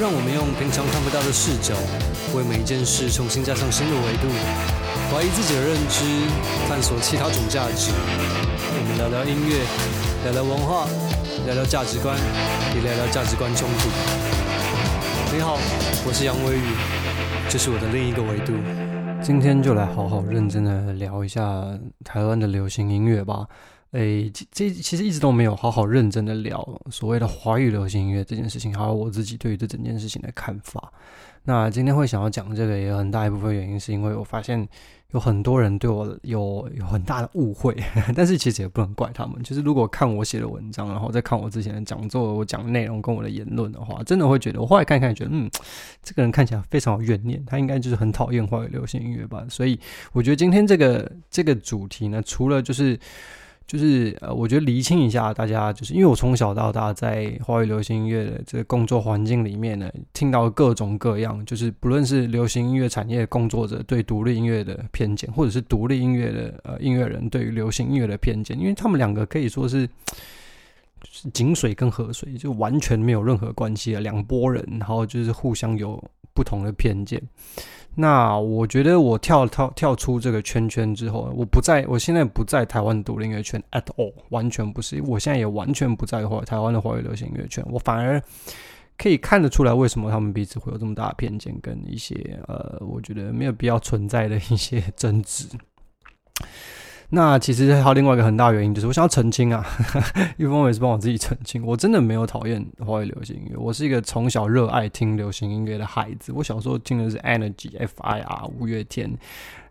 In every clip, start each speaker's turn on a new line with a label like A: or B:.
A: 让我们用平常看不到的视角，为每一件事重新加上新的维度，怀疑自己的认知，探索其他种价值。我们聊聊音乐，聊聊文化，聊聊价值观，也聊聊价值观冲突。你好，我是杨威宇，这是我的另一个维度。今天就来好好认真的聊一下台湾的流行音乐吧。诶，这其实一直都没有好好认真的聊所谓的华语流行音乐这件事情，还有我自己对于这整件事情的看法。那今天会想要讲这个，也有很大一部分原因是因为我发现有很多人对我有有很大的误会，但是其实也不能怪他们。就是如果看我写的文章，然后再看我之前的讲座，我讲的内容跟我的言论的话，真的会觉得，我后来看一看，觉得嗯，这个人看起来非常有怨念，他应该就是很讨厌华语流行音乐吧。所以我觉得今天这个这个主题呢，除了就是。就是呃，我觉得厘清一下，大家就是因为我从小到大在华语流行音乐的这个工作环境里面呢，听到各种各样，就是不论是流行音乐产业工作者对独立音乐的偏见，或者是独立音乐的呃音乐人对于流行音乐的偏见，因为他们两个可以说是就是井水跟河水就完全没有任何关系的两拨人，然后就是互相有不同的偏见。那我觉得我跳跳跳出这个圈圈之后，我不在，我现在不在台湾独立音乐圈 at all，完全不是。我现在也完全不在乎台湾的华语流行音乐圈，我反而可以看得出来为什么他们彼此会有这么大的偏见跟一些呃，我觉得没有必要存在的一些争执。那其实还有另外一个很大原因，就是我想要澄清啊，一方面也是帮我自己澄清，我真的没有讨厌华语流行音乐，我是一个从小热爱听流行音乐的孩子。我小时候听的是 Energy、F.I.R、五月天、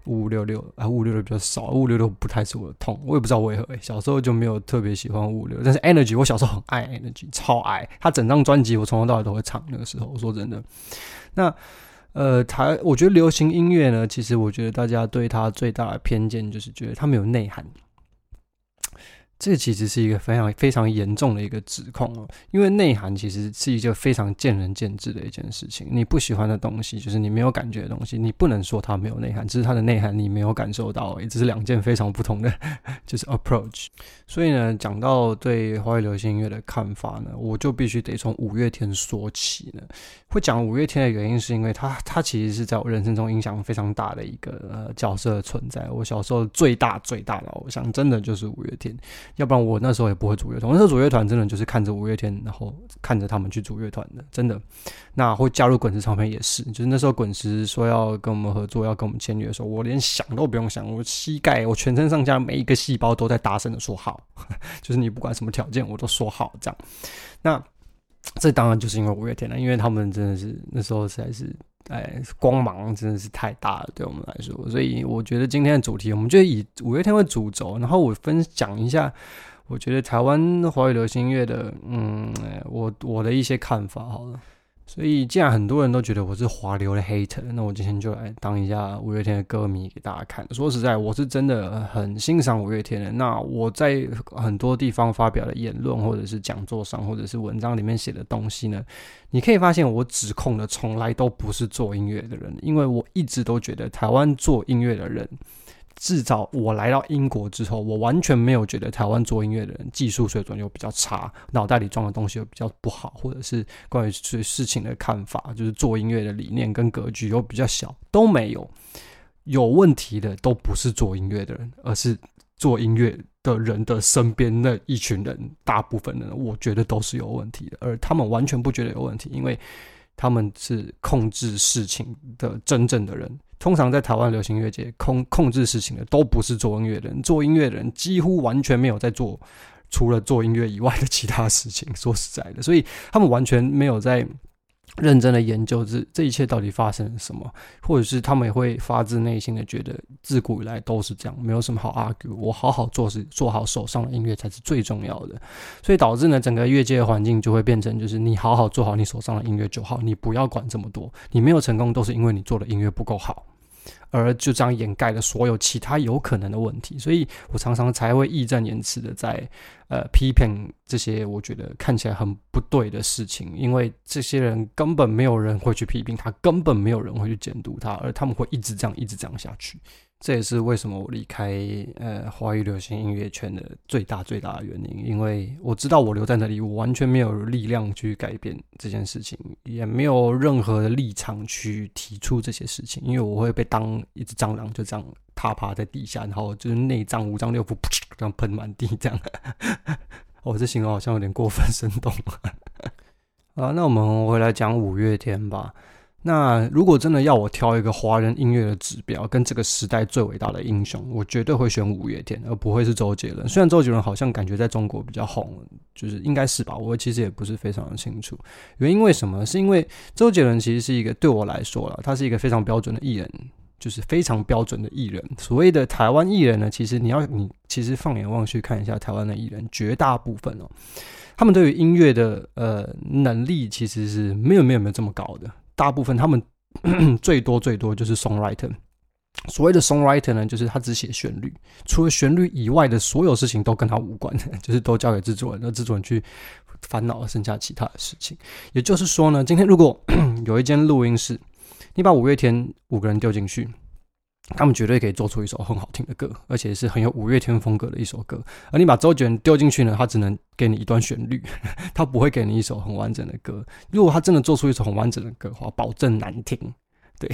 A: 五五六六啊，五五六六比较少，五五六六不太是我的痛，我也不知道为何、欸，小时候就没有特别喜欢五五六，但是 Energy 我小时候很爱 Energy，超爱，他整张专辑我从头到尾都会唱。那个时候，我说真的，那。呃，台，我觉得流行音乐呢，其实我觉得大家对它最大的偏见就是觉得它没有内涵。这其实是一个非常非常严重的一个指控哦，因为内涵其实是一个非常见仁见智的一件事情。你不喜欢的东西，就是你没有感觉的东西，你不能说它没有内涵，只是它的内涵你没有感受到而已，这是两件非常不同的 就是 approach。所以呢，讲到对华语流行音乐的看法呢，我就必须得从五月天说起呢。会讲五月天的原因，是因为他他其实是在我人生中影响非常大的一个呃角色的存在。我小时候最大最大的偶像，真的就是五月天。要不然我那时候也不会组乐团。那时候组乐团真的就是看着五月天，然后看着他们去组乐团的，真的。那会加入滚石唱片也是，就是那时候滚石说要跟我们合作，要跟我们签约的时候，我连想都不用想，我膝盖，我全身上下每一个细胞都在大声的说好，就是你不管什么条件，我都说好这样。那这当然就是因为五月天了，因为他们真的是那时候实在是。哎，光芒真的是太大了，对我们来说。所以我觉得今天的主题，我们就以五月天为主轴，然后我分享一下，我觉得台湾华语流行音乐的，嗯，我我的一些看法好了。所以，既然很多人都觉得我是华流的 hater，那我今天就来当一下五月天的歌迷给大家看。说实在，我是真的很欣赏五月天的。那我在很多地方发表的言论，或者是讲座上，或者是文章里面写的东西呢，你可以发现我指控的从来都不是做音乐的人，因为我一直都觉得台湾做音乐的人。至少我来到英国之后，我完全没有觉得台湾做音乐的人技术水准又比较差，脑袋里装的东西又比较不好，或者是关于对事情的看法，就是做音乐的理念跟格局又比较小，都没有。有问题的都不是做音乐的人，而是做音乐的人的身边那一群人，大部分人我觉得都是有问题的，而他们完全不觉得有问题，因为他们是控制事情的真正的人。通常在台湾流行音乐界控控制事情的都不是做音乐的人，做音乐的人几乎完全没有在做除了做音乐以外的其他事情。说实在的，所以他们完全没有在认真的研究这这一切到底发生了什么，或者是他们也会发自内心的觉得自古以来都是这样，没有什么好 argue。我好好做事，做好手上的音乐才是最重要的。所以导致呢，整个乐界的环境就会变成就是你好好做好你手上的音乐就好，你不要管这么多。你没有成功都是因为你做的音乐不够好。而就这样掩盖了所有其他有可能的问题，所以我常常才会义正言辞的在呃批评这些我觉得看起来很不对的事情，因为这些人根本没有人会去批评他，根本没有人会去监督他，而他们会一直这样一直这样下去，这也是为什么我离开呃华语流行音乐圈的最大最大的原因，因为我知道我留在那里，我完全没有力量去改变这件事情，也没有任何的立场去提出这些事情，因为我会被当一只蟑螂，就这样踏趴在地下，然后就是内脏五脏六腑噗这样喷满地，这样。我、哦、这形容好像有点过分生动。啊，那我们回来讲五月天吧。那如果真的要我挑一个华人音乐的指标，跟这个时代最伟大的英雄，我绝对会选五月天，而不会是周杰伦。虽然周杰伦好像感觉在中国比较红，就是应该是吧？我其实也不是非常的清楚。原因为什么？是因为周杰伦其实是一个对我来说啦，他是一个非常标准的艺人，就是非常标准的艺人。所谓的台湾艺人呢，其实你要你其实放眼望去看一下台湾的艺人，绝大部分哦，他们对于音乐的呃能力其实是没有没有没有这么高的。大部分他们 最多最多就是 songwriter。所谓的 songwriter 呢，就是他只写旋律，除了旋律以外的所有事情都跟他无关，就是都交给制作人，让制作人去烦恼剩下其他的事情。也就是说呢，今天如果 有一间录音室，你把五月天五个人丢进去。他们绝对可以做出一首很好听的歌，而且是很有五月天风格的一首歌。而你把周杰伦丢进去呢，他只能给你一段旋律，他不会给你一首很完整的歌。如果他真的做出一首很完整的歌的话，保证难听。对，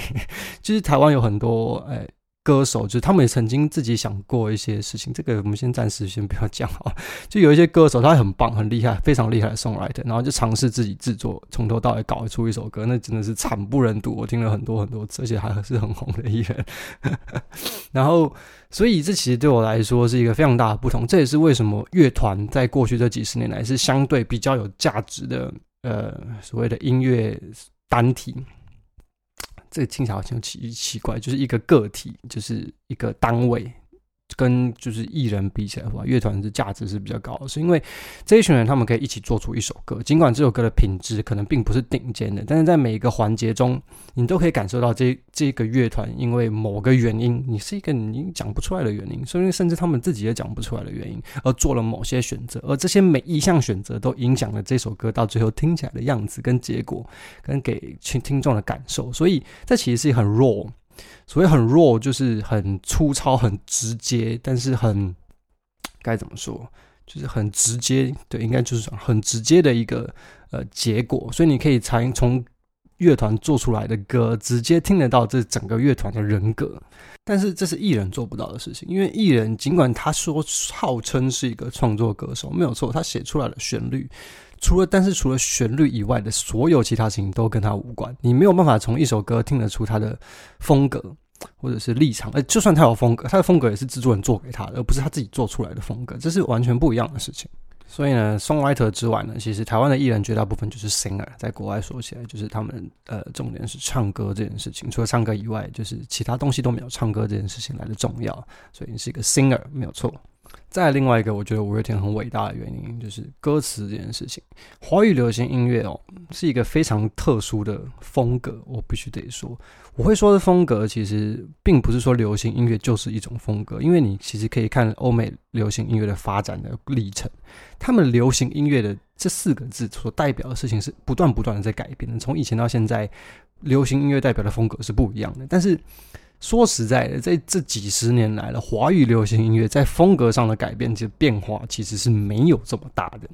A: 其 实台湾有很多哎。歌手就是他们也曾经自己想过一些事情，这个我们先暂时先不要讲啊。就有一些歌手，他很棒、很厉害、非常厉害的 songwriter，然后就尝试自己制作，从头到尾搞出一首歌，那真的是惨不忍睹。我听了很多很多次，而且还是很红的艺人。然后，所以这其实对我来说是一个非常大的不同。这也是为什么乐团在过去这几十年来是相对比较有价值的，呃，所谓的音乐单体。这个听起来好像奇奇怪，就是一个个体，就是一个单位。跟就是艺人比起来的话，乐团的价值是比较高的，是因为这一群人他们可以一起做出一首歌，尽管这首歌的品质可能并不是顶尖的，但是在每一个环节中，你都可以感受到这这个乐团因为某个原因，你是一个你讲不出来的原因，所以甚至他们自己也讲不出来的原因，而做了某些选择，而这些每一项选择都影响了这首歌到最后听起来的样子跟结果，跟给听听众的感受，所以这其实是很 raw。所谓很 raw，就是很粗糙、很直接，但是很该怎么说，就是很直接。对，应该就是很直接的一个呃结果。所以你可以才从乐团做出来的歌，直接听得到这整个乐团的人格。但是这是艺人做不到的事情，因为艺人尽管他说号称是一个创作歌手，没有错，他写出来的旋律。除了，但是除了旋律以外的所有其他事情都跟他无关。你没有办法从一首歌听得出他的风格或者是立场。呃，就算他有风格，他的风格也是制作人做给他的，而不是他自己做出来的风格，这是完全不一样的事情。所以呢，songwriter 之外呢，其实台湾的艺人绝大部分就是 singer，在国外说起来，就是他们呃，重点是唱歌这件事情。除了唱歌以外，就是其他东西都没有唱歌这件事情来的重要。所以你是一个 singer，没有错。再另外一个，我觉得五月天很伟大的原因就是歌词这件事情。华语流行音乐哦，是一个非常特殊的风格，我必须得说。我会说的风格，其实并不是说流行音乐就是一种风格，因为你其实可以看欧美流行音乐的发展的历程，他们流行音乐的这四个字所代表的事情是不断不断的在改变的。从以前到现在，流行音乐代表的风格是不一样的，但是。说实在的，在这几十年来了，华语流行音乐在风格上的改变，其实变化其实是没有这么大的。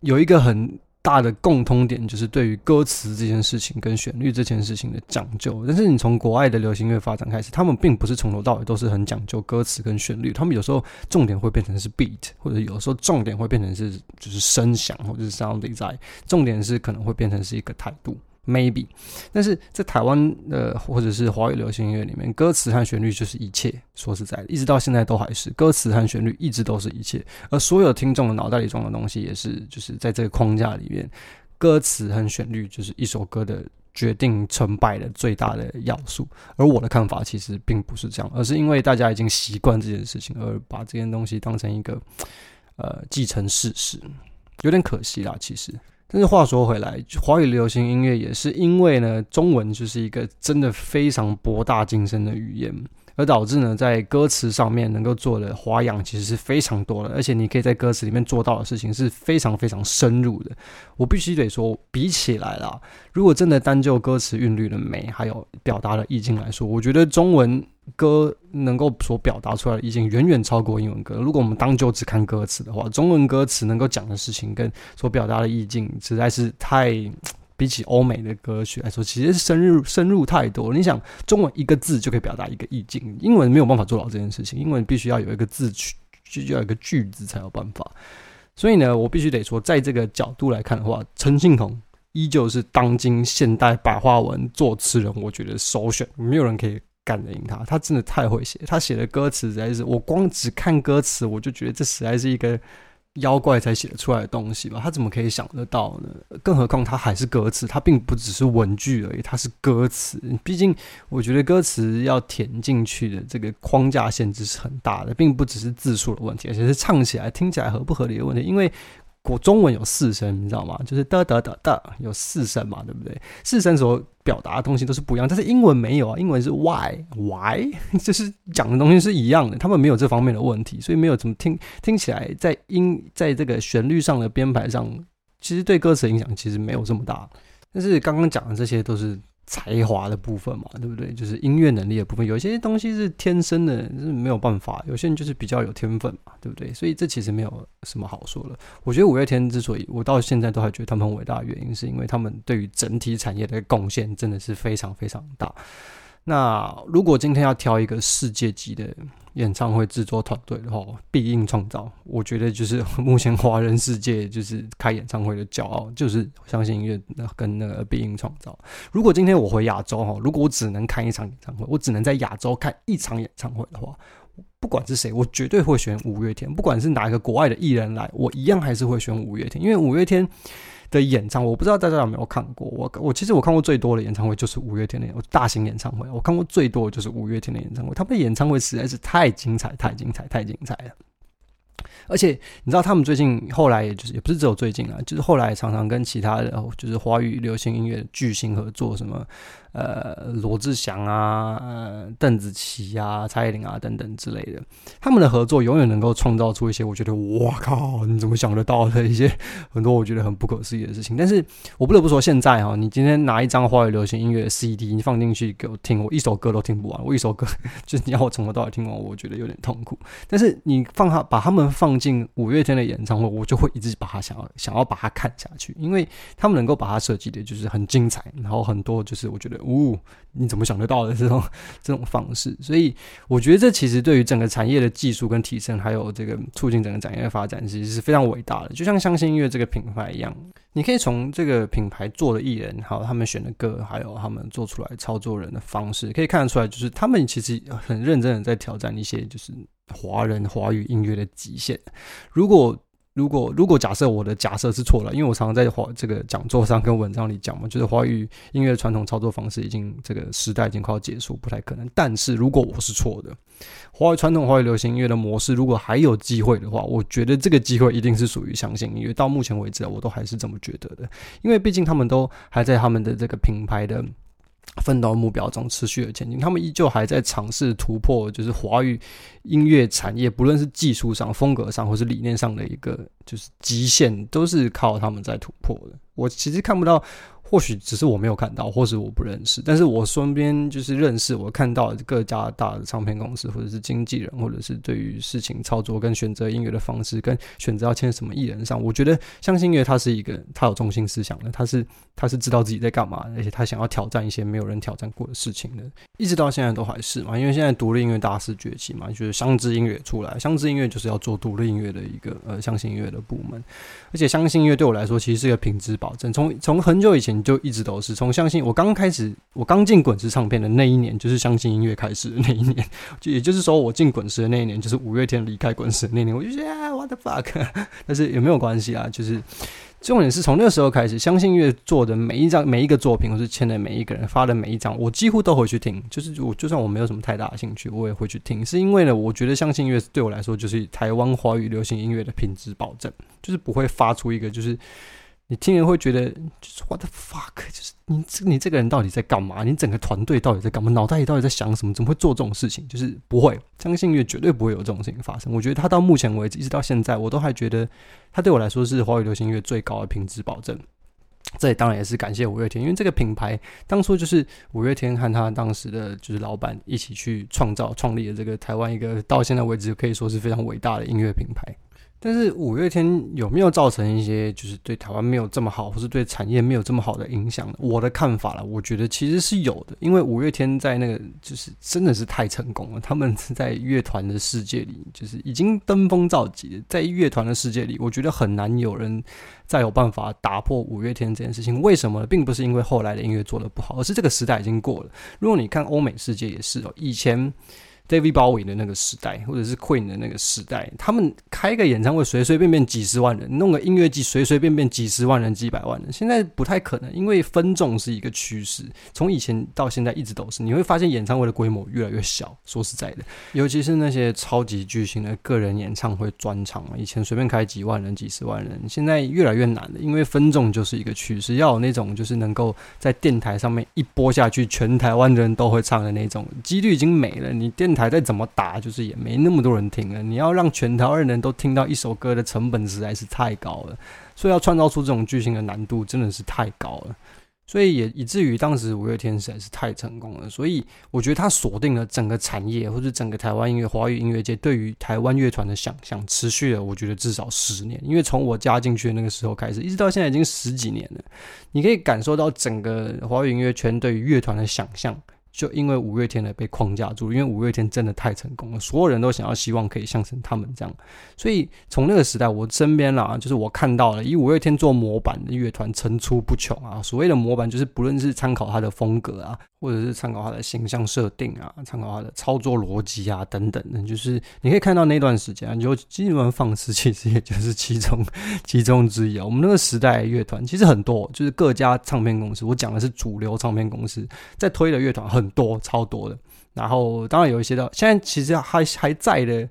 A: 有一个很大的共通点，就是对于歌词这件事情跟旋律这件事情的讲究。但是你从国外的流行音乐发展开始，他们并不是从头到尾都是很讲究歌词跟旋律，他们有时候重点会变成是 beat，或者有时候重点会变成是就是声响或者是 sound design，重点是可能会变成是一个态度。Maybe，但是在台湾的或者是华语流行音乐里面，歌词和旋律就是一切。说实在的，一直到现在都还是歌词和旋律一直都是一切。而所有听众的脑袋里装的东西，也是就是在这个框架里面，歌词和旋律就是一首歌的决定成败的最大的要素。而我的看法其实并不是这样，而是因为大家已经习惯这件事情，而把这件东西当成一个呃既成事实，有点可惜啦，其实。但是话说回来，华语流行音乐也是因为呢，中文就是一个真的非常博大精深的语言，而导致呢，在歌词上面能够做的花样其实是非常多的，而且你可以在歌词里面做到的事情是非常非常深入的。我必须得说，比起来啦，如果真的单就歌词韵律的美，还有表达的意境来说，我觉得中文歌能够所表达出来的意境远远超过英文歌。如果我们当就只看歌词的话，中文歌词能够讲的事情跟所表达的意境实在是太比起欧美的歌曲来说，其实是深入深入太多。你想，中文一个字就可以表达一个意境，英文没有办法做到这件事情，英文必须要有一个字句，就要一个句子才有办法。所以呢，我必须得说，在这个角度来看的话，陈信宏。依旧是当今现代白话文作词人，我觉得首选，没有人可以 干得赢他。他真的太会写，他写的歌词实在是，我光只看歌词，我就觉得这实在是一个妖怪才写得出来的东西吧？他怎么可以想得到呢？更何况他还是歌词，他并不只是文句而已，他是歌词。毕竟，我觉得歌词要填进去的这个框架限制是很大的，并不只是字数的问题，而且是唱起来、听起来合不合理的问题，因为。国中文有四声，你知道吗？就是哒哒哒哒，有四声嘛，对不对？四声所表达的东西都是不一样，但是英文没有啊，英文是 why why，就是讲的东西是一样的，他们没有这方面的问题，所以没有怎么听听起来在音在这个旋律上的编排上，其实对歌词的影响其实没有这么大。但是刚刚讲的这些都是。才华的部分嘛，对不对？就是音乐能力的部分，有些东西是天生的，是没有办法。有些人就是比较有天分嘛，对不对？所以这其实没有什么好说的。我觉得五月天之所以我到现在都还觉得他们很伟大的原因，是因为他们对于整体产业的贡献真的是非常非常大。那如果今天要挑一个世界级的，演唱会制作团队的话，必应创造，我觉得就是 目前华人世界就是开演唱会的骄傲，就是相信音乐跟那个必应创造。如果今天我回亚洲哈，如果我只能看一场演唱会，我只能在亚洲看一场演唱会的话，不管是谁，我绝对会选五月天。不管是哪一个国外的艺人来，我一样还是会选五月天，因为五月天。的演唱会，我不知道大家有没有看过。我我其实我看过最多的演唱会就是五月天的大型演唱会，我看过最多的就是五月天的演唱会。他们的演唱会实在是太精彩，太精彩，太精彩了。而且你知道，他们最近后来也就是也不是只有最近啊，就是后来常常跟其他的就是华语流行音乐巨星合作，什么。呃，罗志祥啊，呃，邓紫棋啊，蔡依林啊，等等之类的，他们的合作永远能够创造出一些我觉得哇靠，你怎么想得到的一些很多我觉得很不可思议的事情。但是我不得不说，现在哈，你今天拿一张华语流行音乐 CD，你放进去给我听，我一首歌都听不完。我一首歌就是你要我从头到尾听完，我觉得有点痛苦。但是你放他把他们放进五月天的演唱会，我就会一直把它想要想要把它看下去，因为他们能够把它设计的就是很精彩，然后很多就是我觉得。呜、哦，你怎么想得到的这种 这种方式？所以我觉得这其实对于整个产业的技术跟提升，还有这个促进整个产业的发展，其实是非常伟大的。就像相信音乐这个品牌一样，你可以从这个品牌做的艺人，还有他们选的歌，还有他们做出来操作人的方式，可以看得出来，就是他们其实很认真的在挑战一些就是华人华语音乐的极限。如果如果如果假设我的假设是错了，因为我常常在华这个讲座上跟文章里讲嘛，就是华语音乐传统操作方式已经这个时代已经快要结束，不太可能。但是如果我是错的，华语传统华语流行音乐的模式如果还有机会的话，我觉得这个机会一定是属于相信音乐。到目前为止，我都还是这么觉得的，因为毕竟他们都还在他们的这个品牌的。奋斗目标中持续的前进，他们依旧还在尝试突破，就是华语音乐产业，不论是技术上、风格上，或是理念上的一个就是极限，都是靠他们在突破的。我其实看不到。或许只是我没有看到，或是我不认识，但是我身边就是认识，我看到各家大的唱片公司，或者是经纪人，或者是对于事情操作跟选择音乐的方式，跟选择要签什么艺人上，我觉得相信音乐它是一个，它有中心思想的，它是它是知道自己在干嘛，而且他想要挑战一些没有人挑战过的事情的，一直到现在都还是嘛，因为现在独立音乐大势崛起嘛，就是相知音乐出来，相知音乐就是要做独立音乐的一个呃相信音乐的部门，而且相信音乐对我来说其实是一个品质保证，从从很久以前。就一直都是从相信我刚开始，我刚进滚石唱片的那一年，就是相信音乐开始的那一年。就也就是说，我进滚石的那一年，就是五月天离开滚石那年。我就觉得啊，what the fuck！但是有没有关系啊？就是重点是从那个时候开始，相信音乐做的每一张、每一个作品，或是签的每一个人发的每一张，我几乎都会去听。就是我就算我没有什么太大的兴趣，我也会去听。是因为呢，我觉得相信音乐对我来说，就是台湾华语流行音乐的品质保证，就是不会发出一个就是。你听人会觉得就是 What the fuck，就是你这你这个人到底在干嘛？你整个团队到底在干嘛？脑袋里到底在想什么？怎么会做这种事情？就是不会，张信音乐绝对不会有这种事情发生。我觉得他到目前为止，一直到现在，我都还觉得他对我来说是华语流行音乐最高的品质保证。这也当然也是感谢五月天，因为这个品牌当初就是五月天和他当时的就是老板一起去创造创立的这个台湾一个到现在为止可以说是非常伟大的音乐品牌。但是五月天有没有造成一些就是对台湾没有这么好，或是对产业没有这么好的影响呢？我的看法啦，我觉得其实是有的，因为五月天在那个就是真的是太成功了，他们在乐团的世界里就是已经登峰造极，在乐团的世界里，我觉得很难有人再有办法打破五月天这件事情。为什么呢？并不是因为后来的音乐做得不好，而是这个时代已经过了。如果你看欧美世界也是哦，以前。David Bowie 的那个时代，或者是 Queen 的那个时代，他们开个演唱会随随便便几十万人，弄个音乐季随随便便几十万人、几百万人。现在不太可能，因为分众是一个趋势，从以前到现在一直都是。你会发现演唱会的规模越来越小。说实在的，尤其是那些超级巨星的个人演唱会专场啊，以前随便开几万人、几十万人，现在越来越难了，因为分众就是一个趋势，要有那种就是能够在电台上面一播下去，全台湾的人都会唱的那种，几率已经没了。你电台。还在怎么打，就是也没那么多人听了。你要让全台湾人都听到一首歌的成本实在是太高了，所以要创造出这种巨星的难度真的是太高了。所以也以至于当时五月天实在是太成功了。所以我觉得他锁定了整个产业或者整个台湾音乐、华语音乐界对于台湾乐团的想象，持续了我觉得至少十年。因为从我加进去的那个时候开始，一直到现在已经十几年了，你可以感受到整个华语音乐圈对于乐团的想象。就因为五月天呢被框架住，因为五月天真的太成功了，所有人都想要希望可以像成他们这样，所以从那个时代，我身边啦，就是我看到了以五月天做模板的乐团层出不穷啊。所谓的模板，就是不论是参考他的风格啊，或者是参考他的形象设定啊，参考他的操作逻辑啊等等的，就是你可以看到那段时间啊，就基本上放肆，其实也就是其中 其中之一啊。我们那个时代乐团其实很多，就是各家唱片公司，我讲的是主流唱片公司在推的乐团很。很多超多的，然后当然有一些的，现在其实还还在的，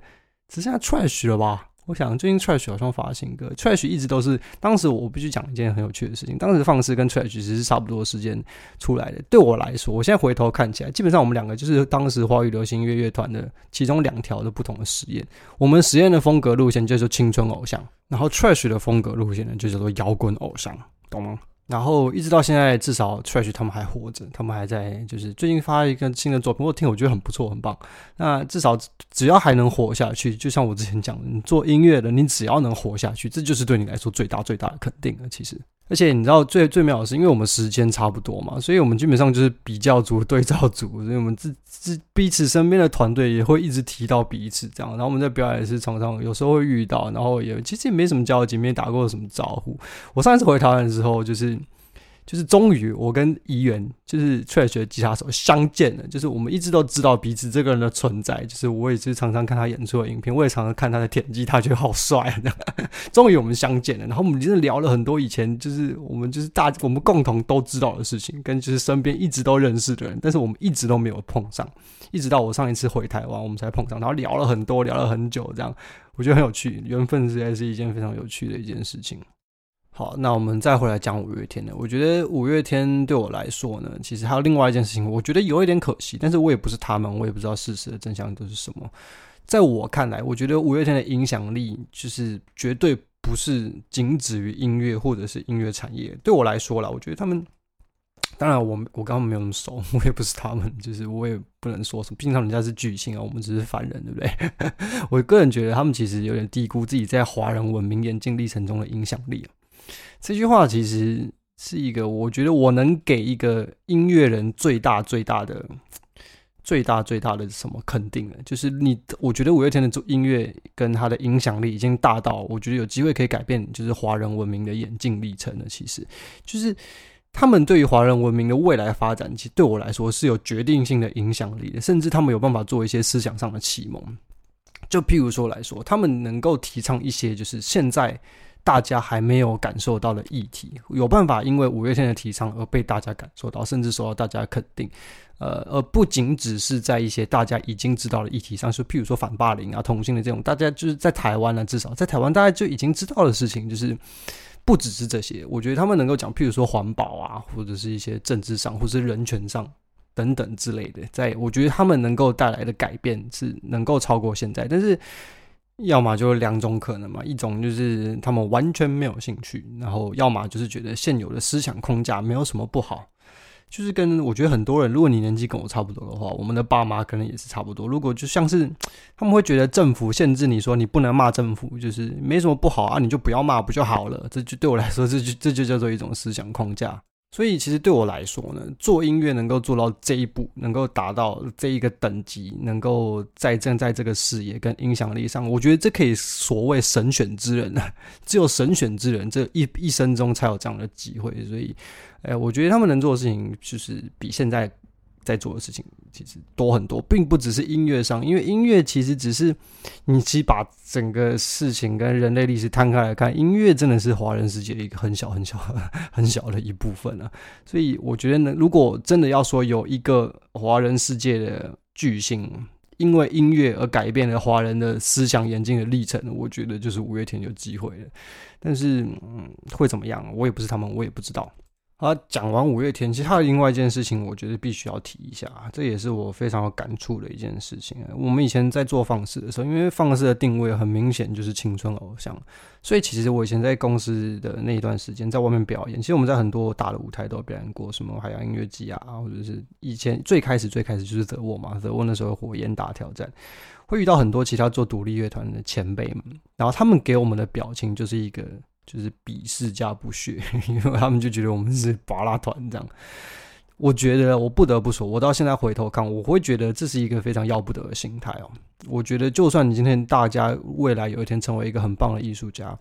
A: 只剩下 Trash 了吧？我想最近 Trash 好像发新歌，Trash 一直都是当时我必须讲一件很有趣的事情，当时放肆跟 Trash 其实是差不多时间出来的。对我来说，我现在回头看起来，基本上我们两个就是当时华语流行音乐乐团的其中两条的不同的实验。我们实验的风格路线就是青春偶像，然后 Trash 的风格路线呢就叫做摇滚偶像，懂吗？然后一直到现在，至少 Trash 他们还活着，他们还在，就是最近发一个新的作品，我听我觉得很不错，很棒。那至少只要还能活下去，就像我之前讲的，你做音乐的，你只要能活下去，这就是对你来说最大最大的肯定了。其实。而且你知道最最妙的是，因为我们时间差不多嘛，所以我们基本上就是比较组、对照组，所以我们自自彼此身边的团队也会一直提到彼此这样。然后我们在表演时常常有时候会遇到，然后也其实也没什么交集，没打过什么招呼。我上一次回台湾的时候，就是。就是终于，我跟怡园就是 Trash 的吉他手相见了。就是我们一直都知道彼此这个人的存在。就是我也是常常看他演出的影片，我也常常看他的田鸡，他觉得好帅啊。终于我们相见了，然后我们真的聊了很多以前就是我们就是大我们共同都知道的事情，跟就是身边一直都认识的人，但是我们一直都没有碰上，一直到我上一次回台湾，我们才碰上，然后聊了很多，聊了很久，这样我觉得很有趣，缘分实在是一件非常有趣的一件事情。好，那我们再回来讲五月天呢。我觉得五月天对我来说呢，其实还有另外一件事情，我觉得有一点可惜，但是我也不是他们，我也不知道事实的真相都是什么。在我看来，我觉得五月天的影响力就是绝对不是仅止于音乐或者是音乐产业。对我来说啦，我觉得他们，当然我我刚刚没有那么熟，我也不是他们，就是我也不能说什么。毕竟他们家是巨星啊，我们只是凡人，对不对？我个人觉得他们其实有点低估自己在华人文明演进历程中的影响力了。这句话其实是一个，我觉得我能给一个音乐人最大最大的、最大最大的什么肯定呢？就是你，我觉得五月天的音乐跟他的影响力已经大到，我觉得有机会可以改变，就是华人文明的演进历程了。其实，就是他们对于华人文明的未来发展，其实对我来说是有决定性的影响力的，甚至他们有办法做一些思想上的启蒙。就譬如说来说，他们能够提倡一些，就是现在。大家还没有感受到的议题，有办法因为五月天的提倡而被大家感受到，甚至受到大家肯定。呃，而不仅只是在一些大家已经知道的议题上，是譬如说反霸凌啊、同性的这种，大家就是在台湾呢，至少在台湾大家就已经知道的事情，就是不只是这些。我觉得他们能够讲，譬如说环保啊，或者是一些政治上，或是人权上等等之类的，在我觉得他们能够带来的改变是能够超过现在，但是。要么就两种可能嘛，一种就是他们完全没有兴趣，然后要么就是觉得现有的思想框架没有什么不好。就是跟我觉得很多人，如果你年纪跟我差不多的话，我们的爸妈可能也是差不多。如果就像是他们会觉得政府限制你说你不能骂政府，就是没什么不好啊，你就不要骂不就好了？这就对我来说，这就这就叫做一种思想框架。所以其实对我来说呢，做音乐能够做到这一步，能够达到这一个等级，能够在站在这个视野跟影响力上，我觉得这可以所谓神选之人啊，只有神选之人这一一生中才有这样的机会。所以，哎，我觉得他们能做的事情，就是比现在。在做的事情其实多很多，并不只是音乐上，因为音乐其实只是你其实把整个事情跟人类历史摊开来看，音乐真的是华人世界的一个很小很小很小的一部分啊。所以我觉得呢，如果真的要说有一个华人世界的巨星，因为音乐而改变了华人的思想演进的历程，我觉得就是五月天有机会了。但是，嗯，会怎么样？我也不是他们，我也不知道。啊，讲完五月天，其实还有另外一件事情，我觉得必须要提一下，这也是我非常有感触的一件事情。我们以前在做放肆的时候，因为放肆的定位很明显就是青春偶像，所以其实我以前在公司的那一段时间，在外面表演，其实我们在很多大的舞台都表演过，什么海洋音乐季啊，或者是以前最开始最开始就是 The Wall 嘛，The Wall 那时候火焰大挑战，会遇到很多其他做独立乐团的前辈们，然后他们给我们的表情就是一个。就是鄙视加不屑，因为他们就觉得我们是拔拉团这样。我觉得我不得不说，我到现在回头看，我会觉得这是一个非常要不得的心态哦。我觉得，就算你今天大家未来有一天成为一个很棒的艺术家，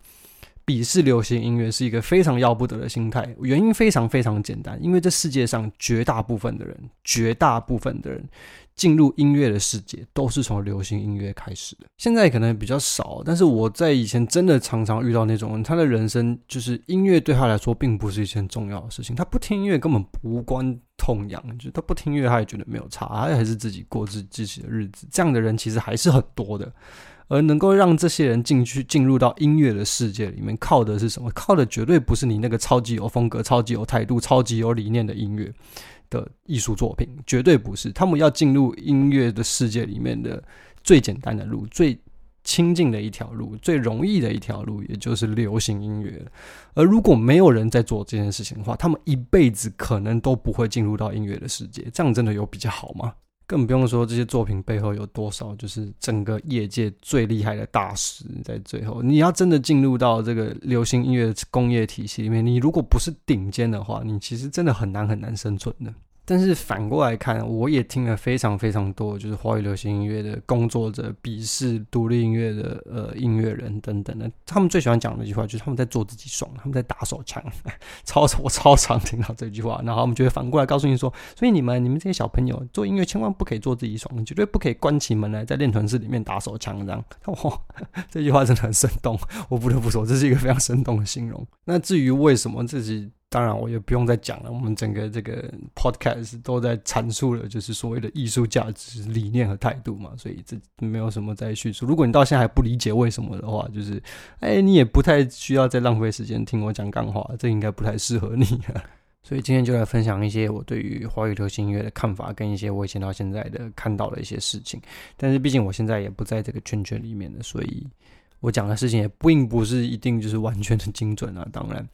A: 鄙视流行音乐是一个非常要不得的心态。原因非常非常简单，因为这世界上绝大部分的人，绝大部分的人。进入音乐的世界都是从流行音乐开始的，现在可能比较少，但是我在以前真的常常遇到那种人，他的人生就是音乐对他来说并不是一件重要的事情，他不听音乐根本无关痛痒，就他不听音乐他也觉得没有差，他还是自己过自自己的日子。这样的人其实还是很多的，而能够让这些人进去进入到音乐的世界里面，靠的是什么？靠的绝对不是你那个超级有风格、超级有态度、超级有理念的音乐。的艺术作品绝对不是他们要进入音乐的世界里面的最简单的路、最亲近的一条路、最容易的一条路，也就是流行音乐。而如果没有人在做这件事情的话，他们一辈子可能都不会进入到音乐的世界。这样真的有比较好吗？更不用说这些作品背后有多少，就是整个业界最厉害的大师在最后。你要真的进入到这个流行音乐工业体系里面，你如果不是顶尖的话，你其实真的很难很难生存的。但是反过来看，我也听了非常非常多，就是华语流行音乐的工作者鄙视独立音乐的呃音乐人等等的，他们最喜欢讲的一句话就是他们在做自己爽，他们在打手枪，超我超常听到这句话，然后他们就会反过来告诉你说，所以你们你们这些小朋友做音乐千万不可以做自己爽，绝对不可以关起门来在练团室里面打手枪这样。哇，这句话真的很生动，我不得不说这是一个非常生动的形容。那至于为什么自己？当然，我也不用再讲了。我们整个这个 podcast 都在阐述了，就是所谓的艺术价值、理念和态度嘛，所以这没有什么再叙述。如果你到现在还不理解为什么的话，就是，哎，你也不太需要再浪费时间听我讲干话，这应该不太适合你。所以今天就来分享一些我对于华语流行音乐的看法，跟一些我以前到现在的看到的一些事情。但是毕竟我现在也不在这个圈圈里面了，所以我讲的事情也并不是一定就是完全的精准啊。当然。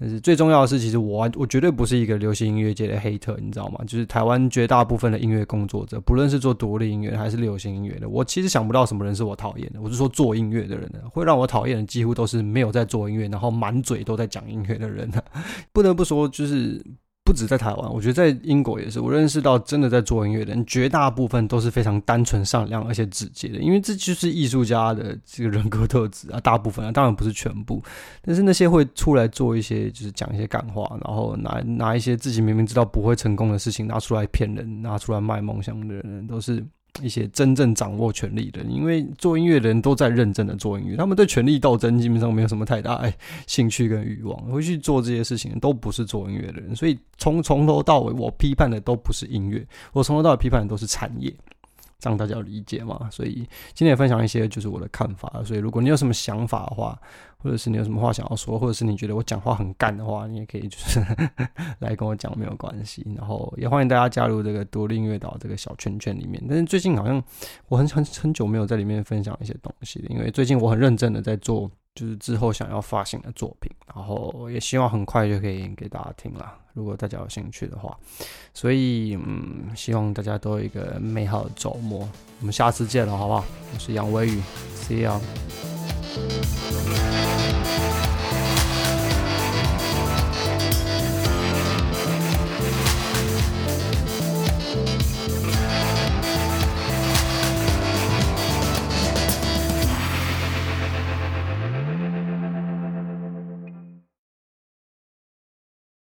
A: 但是最重要的是，其实我我绝对不是一个流行音乐界的黑特，你知道吗？就是台湾绝大部分的音乐工作者，不论是做独立音乐还是流行音乐的，我其实想不到什么人是我讨厌的。我是说做音乐的人呢，会让我讨厌的几乎都是没有在做音乐，然后满嘴都在讲音乐的人。不得不说，就是。不止在台湾，我觉得在英国也是。我认识到真的在做音乐的人，绝大部分都是非常单纯、善良而且直接的，因为这就是艺术家的这个人格特质啊。大部分啊，当然不是全部，但是那些会出来做一些，就是讲一些感话，然后拿拿一些自己明明知道不会成功的事情拿出来骗人、拿出来卖梦想的人，都是。一些真正掌握权力的人，因为做音乐的人都在认真的做音乐，他们对权力斗争基本上没有什么太大兴趣跟欲望，会去做这些事情都不是做音乐的人，所以从从头到尾我批判的都不是音乐，我从头到尾批判的都是产业。让大家理解嘛。所以今天也分享一些就是我的看法。所以如果你有什么想法的话，或者是你有什么话想要说，或者是你觉得我讲话很干的话，你也可以就是来跟我讲，没有关系。然后也欢迎大家加入这个独立音乐岛这个小圈圈里面。但是最近好像我很很很久没有在里面分享一些东西了，因为最近我很认真的在做。就是之后想要发行的作品，然后也希望很快就可以给大家听了。如果大家有兴趣的话，所以嗯，希望大家都有一个美好的周末。我们下次见了，好不好？我是杨威宇，See you。